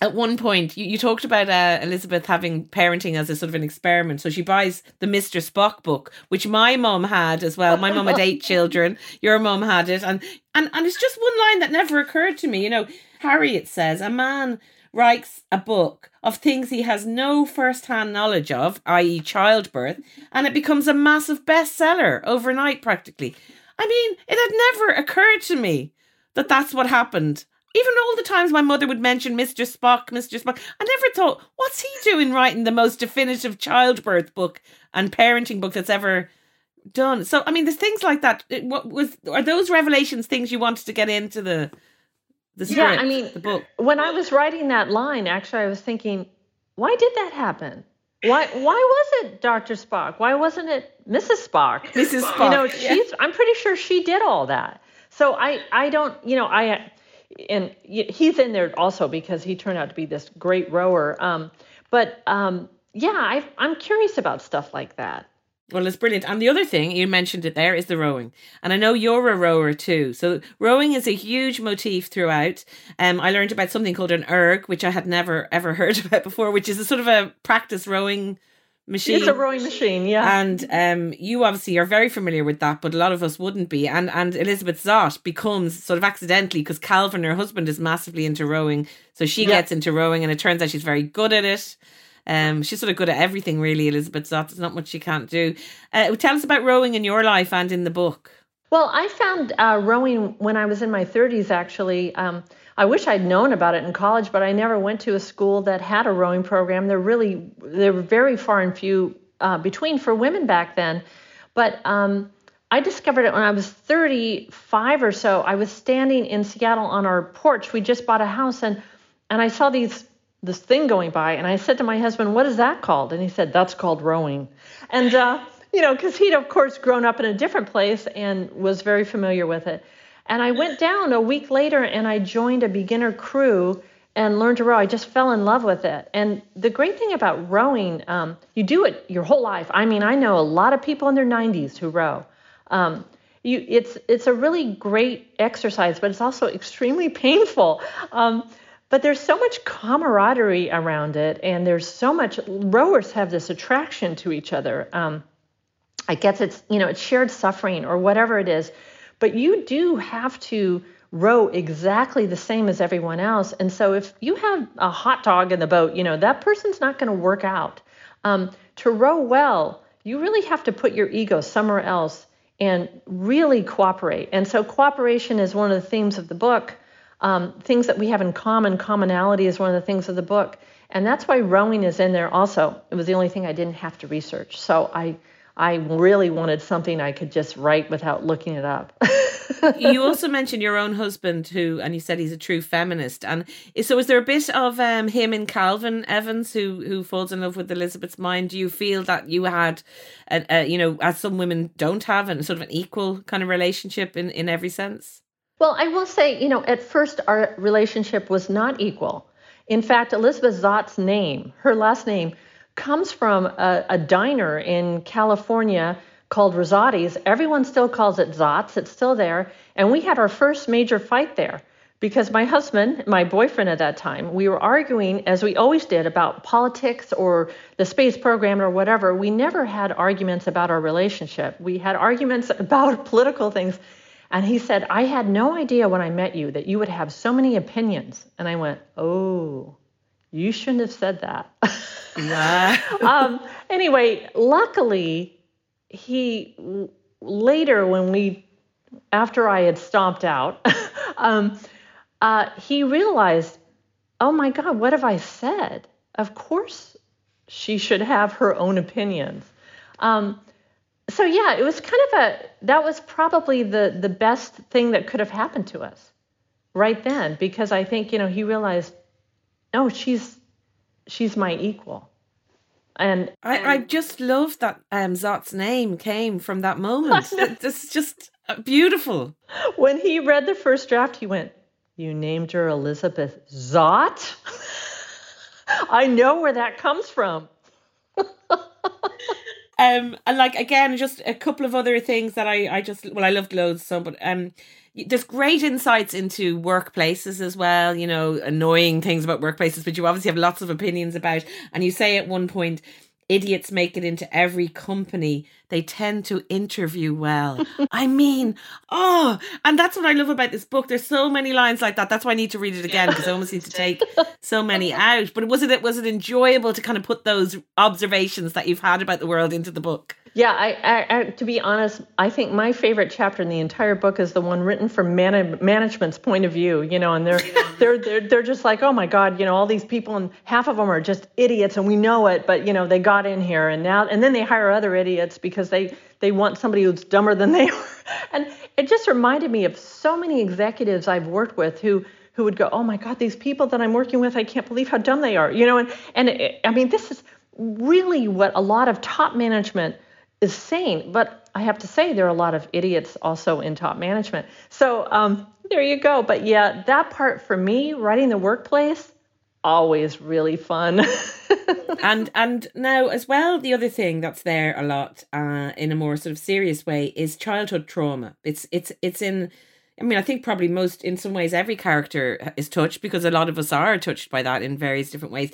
at one point you, you talked about uh, elizabeth having parenting as a sort of an experiment so she buys the mr spock book which my mom had as well my mom had eight <laughs> children your mom had it and and and it's just one line that never occurred to me you know harriet says a man writes a book of things he has no first hand knowledge of, i.e., childbirth, and it becomes a massive bestseller overnight practically. I mean, it had never occurred to me that that's what happened. Even all the times my mother would mention Mr. Spock, Mr. Spock, I never thought, what's he doing writing the most definitive childbirth book and parenting book that's ever done? So, I mean, there's things like that. What was are those revelations things you wanted to get into the the script, yeah, I mean, the book. When I was writing that line, actually, I was thinking, why did that happen? Why why was it Dr. Spock? Why wasn't it Mrs. Spock? Mrs. Spock. You know, she's. I'm pretty sure she did all that. So I I don't you know I and he's in there also because he turned out to be this great rower. Um, but um, yeah, I, I'm curious about stuff like that. Well, it's brilliant. And the other thing, you mentioned it there, is the rowing. And I know you're a rower too. So rowing is a huge motif throughout. Um, I learned about something called an erg, which I had never ever <laughs> heard about before, which is a sort of a practice rowing machine. It's a rowing machine, yeah. And um, you obviously are very familiar with that, but a lot of us wouldn't be. And and Elizabeth Zott becomes sort of accidentally because Calvin, her husband, is massively into rowing, so she yeah. gets into rowing, and it turns out she's very good at it. Um, she's sort of good at everything, really, Elizabeth Zott. There's not much she can't do. Uh, tell us about rowing in your life and in the book. Well, I found uh, rowing when I was in my 30s, actually. Um, I wish I'd known about it in college, but I never went to a school that had a rowing program. They're really, they were very far and few uh, between for women back then. But um, I discovered it when I was 35 or so. I was standing in Seattle on our porch. We just bought a house, and and I saw these this thing going by, and I said to my husband, "What is that called?" And he said, "That's called rowing." And uh, you know, because he'd of course grown up in a different place and was very familiar with it. And I went down a week later, and I joined a beginner crew and learned to row. I just fell in love with it. And the great thing about rowing, um, you do it your whole life. I mean, I know a lot of people in their 90s who row. Um, you, it's it's a really great exercise, but it's also extremely <laughs> painful. Um, but there's so much camaraderie around it, and there's so much rowers have this attraction to each other. Um, I guess it's you know it's shared suffering or whatever it is, but you do have to row exactly the same as everyone else. And so if you have a hot dog in the boat, you know that person's not going to work out. Um, to row well, you really have to put your ego somewhere else and really cooperate. And so cooperation is one of the themes of the book um, things that we have in common. Commonality is one of the things of the book. And that's why rowing is in there also. It was the only thing I didn't have to research. So I, I really wanted something I could just write without looking it up. <laughs> you also mentioned your own husband, who, and you said he's a true feminist. And so, is there a bit of um, him in Calvin Evans who who falls in love with Elizabeth's mind? Do you feel that you had, a, you know, as some women don't have, and sort of an equal kind of relationship in in every sense? Well, I will say, you know, at first our relationship was not equal. In fact, Elizabeth Zott's name, her last name, comes from a, a diner in California called Rossotti's. Everyone still calls it Zott's. It's still there. And we had our first major fight there because my husband, my boyfriend at that time, we were arguing, as we always did, about politics or the space program or whatever. We never had arguments about our relationship. We had arguments <laughs> about political things. And he said, I had no idea when I met you that you would have so many opinions. And I went, Oh, you shouldn't have said that. Wow. <laughs> um, anyway, luckily, he later, when we, after I had stomped out, <laughs> um, uh, he realized, oh my God, what have I said? Of course, she should have her own opinions. Um, so yeah, it was kind of a that was probably the the best thing that could have happened to us right then because I think you know he realized, oh, she's she's my equal. And, I, and I just love that um, Zott's name came from that <laughs> moment. It's just uh, beautiful. When he read the first draft, he went, You named her Elizabeth Zott? <laughs> I know where that comes from. <laughs> um, and like again, just a couple of other things that I, I just well, I loved loads so, but um, there's great insights into workplaces as well, you know, annoying things about workplaces, but you obviously have lots of opinions about. And you say at one point, idiots make it into every company. They tend to interview well. I mean, oh, and that's what I love about this book. There's so many lines like that. That's why I need to read it again because I almost need to take so many out. But was it was it enjoyable to kind of put those observations that you've had about the world into the book? Yeah, I, I, I, to be honest, I think my favorite chapter in the entire book is the one written from man- management's point of view. You know, and they're they're they're they're just like, oh my God, you know, all these people, and half of them are just idiots, and we know it, but you know, they got in here, and now, and then they hire other idiots because they they want somebody who's dumber than they are, <laughs> and it just reminded me of so many executives I've worked with who who would go, oh my God, these people that I'm working with, I can't believe how dumb they are. You know, and and it, I mean, this is really what a lot of top management is saying. But I have to say, there are a lot of idiots also in top management. So um, there you go. But yeah, that part for me, writing the workplace, always really fun. <laughs> and and now as well, the other thing that's there a lot uh, in a more sort of serious way is childhood trauma. It's it's it's in. I mean, I think probably most, in some ways, every character is touched because a lot of us are touched by that in various different ways.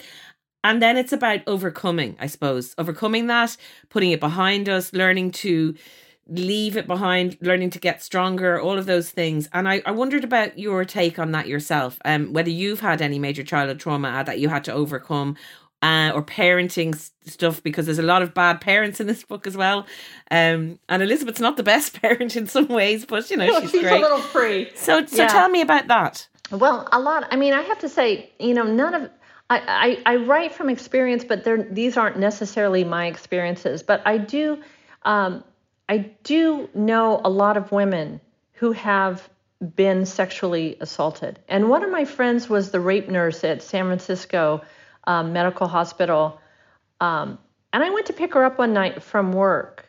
And then it's about overcoming, I suppose, overcoming that, putting it behind us, learning to leave it behind, learning to get stronger, all of those things. And I, I wondered about your take on that yourself, um, whether you've had any major childhood trauma that you had to overcome. Uh, or parenting stuff because there's a lot of bad parents in this book as well. Um, and Elizabeth's not the best <laughs> parent in some ways, but you know no, <laughs> she's, she's great. a little free. So, so yeah. tell me about that. Well, a lot. I mean, I have to say, you know, none of I, I, I write from experience, but these aren't necessarily my experiences. But I do, um, I do know a lot of women who have been sexually assaulted. And one of my friends was the rape nurse at San Francisco um, Medical Hospital. Um, and I went to pick her up one night from work,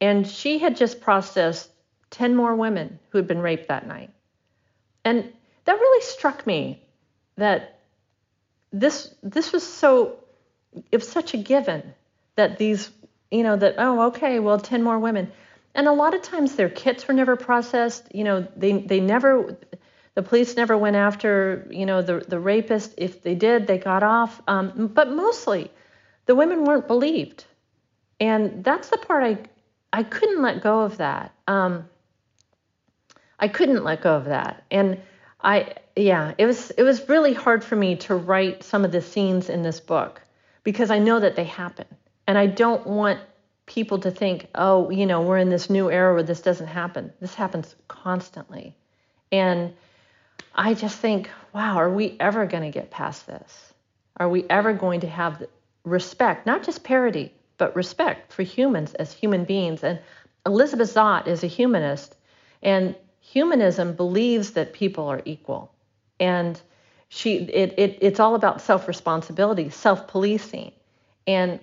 and she had just processed 10 more women who had been raped that night. And that really struck me that this this was so it was such a given that these you know that oh okay well 10 more women. And a lot of times their kits were never processed. You know they they never the police never went after you know the the rapist. If they did they got off. Um, but mostly the women weren't believed. And that's the part i i couldn't let go of that. Um, i couldn't let go of that. And i yeah, it was it was really hard for me to write some of the scenes in this book because I know that they happen. And I don't want people to think, "Oh, you know, we're in this new era where this doesn't happen." This happens constantly. And I just think, "Wow, are we ever going to get past this? Are we ever going to have respect, not just parity, but respect for humans as human beings?" And Elizabeth Zott is a humanist, and humanism believes that people are equal and she it, it it's all about self-responsibility self-policing and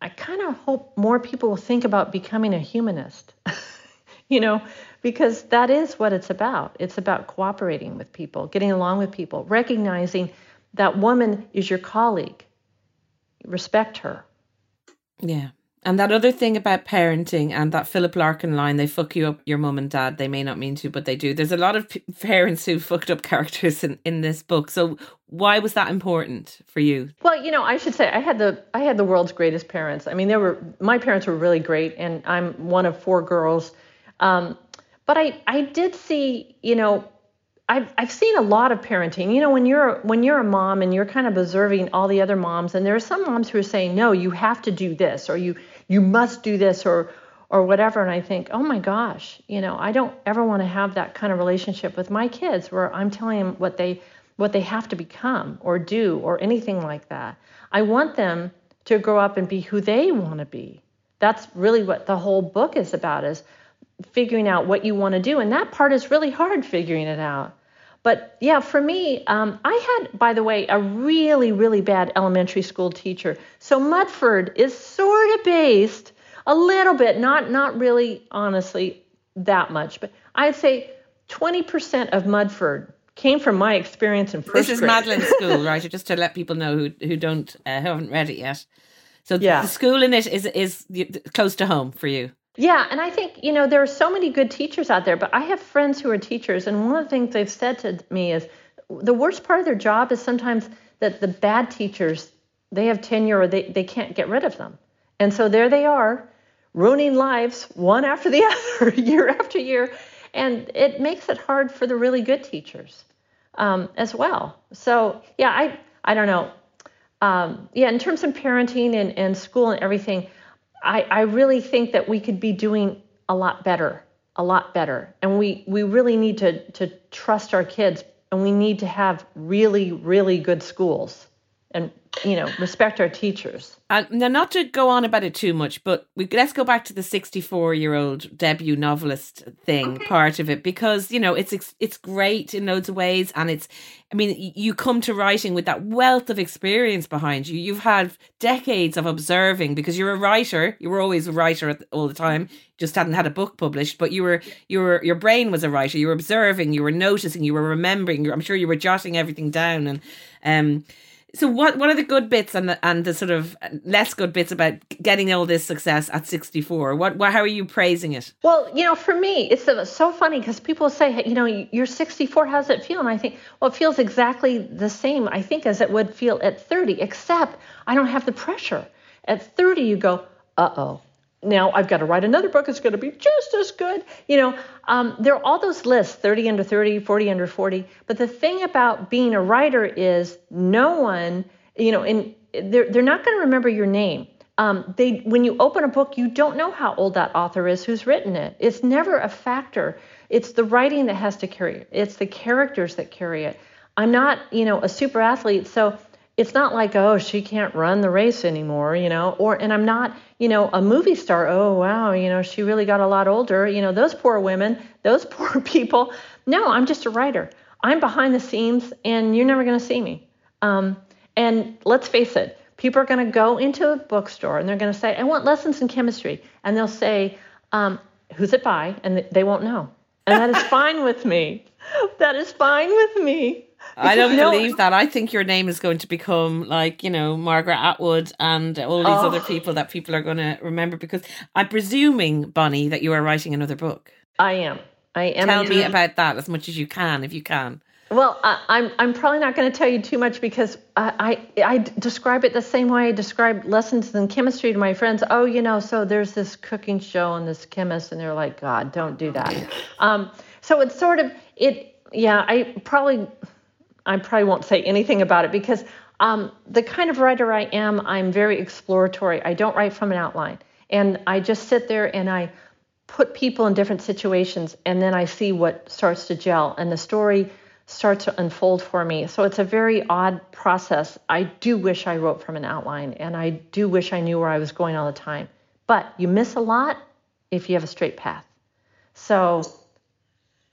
i kind of hope more people will think about becoming a humanist <laughs> you know because that is what it's about. It's about cooperating with people getting along with people recognizing that woman is your colleague. Respect her. Yeah And that other thing about parenting and that Philip Larkin line, they fuck you up, your mum and dad. They may not mean to, but they do. There's a lot of p- parents who fucked up <laughs> characters in, in this book. So why was that important for you? Well, you know, I should say I had the I had the world's greatest parents. I mean, they were my parents were really great, and I'm one of four girls. Um, but I I did see, you know, I've I've seen a lot of parenting. You know, when you're when you're a mom and you're kind of observing all the other moms, and there are some moms who are saying, no, you have to do this, or you you must do this, or or whatever. And I think, oh my gosh, you know, I don't ever want to have that kind of relationship with my kids where I'm telling them what they what they have to become or do or anything like that. I want them to grow up and be who they want to be. That's really what the whole book is about is figuring out what you want to do and that part is really hard figuring it out but yeah, for me, um, I had, by the way, a really, really bad elementary school teacher. So Mudford is sort of based a little bit, not not really, honestly, that much, but I'd say 20% of Mudford came from my experience in first This is grade. Magdalen <laughs> School, right? Just to let people know who who don't uh, who haven't read it yet. So yeah. the school in it is is close to home for you. Yeah, and I think, you know, there are so many good teachers out there, but I have friends who are teachers, and one of the things they've said to me is the worst part of their job is sometimes that the bad teachers, they have tenure or they, they can't get rid of them. And so there they are, ruining lives one after the <laughs> other, year after year. And it makes it hard for the really good teachers um, as well. So, yeah, I, I don't know. Um, yeah, in terms of parenting and, and school and everything, I, I really think that we could be doing a lot better, a lot better. And we, we really need to, to trust our kids and we need to have really, really good schools and you know respect our teachers. And now not to go on about it too much but we let's go back to the 64 year old debut novelist thing okay. part of it because you know it's it's great in loads of ways and it's i mean you come to writing with that wealth of experience behind you. You've had decades of observing because you're a writer you were always a writer all the time just hadn't had a book published but you were you were your brain was a writer. You were observing you were noticing you were remembering i'm sure you were jotting everything down and um so what what are the good bits and the and the sort of less good bits about getting all this success at 64? What, what how are you praising it? Well, you know, for me, it's so funny because people say, you know, you're 64. How does it feel? And I think, well, it feels exactly the same. I think as it would feel at 30, except I don't have the pressure. At 30, you go, uh oh, now I've got to write another book. It's going to be just as good. You know, um, there are all those lists 30 under 30, 40 under 40. But the thing about being a writer is no one, you know, and they're, they're not going to remember your name. Um, they, when you open a book, you don't know how old that author is who's written it. It's never a factor. It's the writing that has to carry it. It's the characters that carry it. I'm not, you know, a super athlete, so it's not like oh she can't run the race anymore you know or and i'm not you know a movie star oh wow you know she really got a lot older you know those poor women <laughs> those poor people. No i'm just a writer. I'm behind the scenes and you're never going to see me. Um, and let's face it people are going to go into a bookstore and they're going to say i want lessons in chemistry. And they'll say um, who's it by? And they won't know. And that is <laughs> fine with me. That is fine with me I don't no. believe that. I think your name is going to become like, you know, Margaret Atwood and all these oh. other people that people are going to remember because I'm presuming, Bonnie, that you are writing another book. I am. I am. Tell me about that as much as you can, if you can. Well, I, I'm I'm probably not going to tell you too much because I, I, I describe it the same way I describe lessons in chemistry to my friends. Oh, you know, so there's this cooking show and this chemist, and they're like, God, don't do that. <laughs> um, so it's sort of it. Yeah, I probably I probably won't say anything about it because um, the kind of writer I am, I'm very exploratory. I don't write from an outline. And I just sit there and I put people in different situations and then I see what starts to gel and the story starts to unfold for me. So it's a very odd process. I do wish I wrote from an outline and I do wish I knew where I was going all the time. But you miss a lot if you have a straight path. So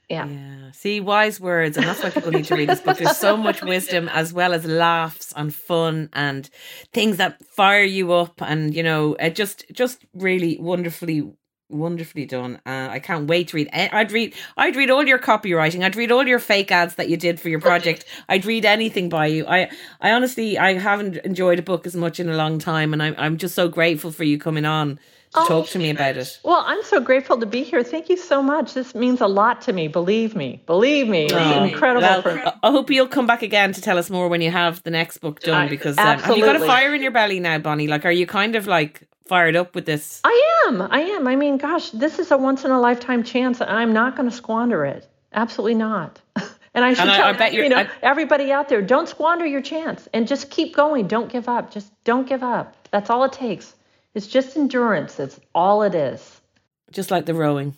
yeah. Yeah. See, wise words. And that's why people need to read this book. There's so much wisdom as well as laughs and fun and things that fire you up and, you know, it just just really wonderfully wonderfully done. Uh, I can't wait to read. I'd read. I'd read all your copywriting. I'd read all your fake ads that you did for your project. <laughs> I'd read anything by you. I, I honestly, I haven't enjoyed a book as much in a long time, and I'm, I'm just so grateful for you coming on oh, talk to me about it. Well, I'm so grateful to be here. Thank you so much. This means a lot to me. Believe me. Believe me. It's oh, incredible. Well, for- I hope you'll come back again to tell us more when you have the next book done. Because um, have you got a fire in your belly now, Bonnie? Like, are you kind of like fired up with this? I am. I am. I mean, gosh, this is a once in a lifetime chance, and I'm not going to squander it. Absolutely not. <laughs> and I should and I, tell I bet you know I, everybody out there, don't squander your chance, and just keep going. Don't give up. Just don't give up. That's all it takes. It's just endurance. That's all it is. Just like the rowing,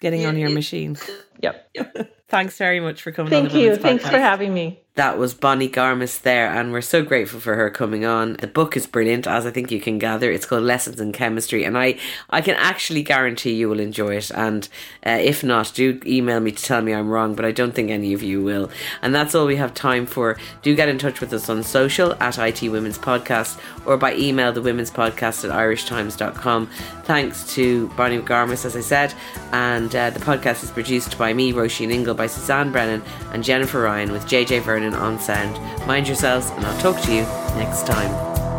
getting yeah, on your machine. Yep. <laughs> Thanks very much for coming Thank you. Thanks for having me. That was Bonnie Garmus there, and we're so grateful for her coming on. The book is brilliant, as I think you can gather. It's called Lessons in Chemistry, and I, I can actually guarantee you will enjoy it. And uh, if not, do email me to tell me I'm wrong, but I don't think any of you will. And that's all we have time for. Do get in touch with us on social at IT Women's Podcast or by email, the Women's Podcast at irishtimes.com. Thanks to Bonnie Garmus, as I said, and uh, the podcast is produced by me, Róisín Ingle by Suzanne Brennan and Jennifer Ryan with JJ Vernon on sound. Mind yourselves, and I'll talk to you next time.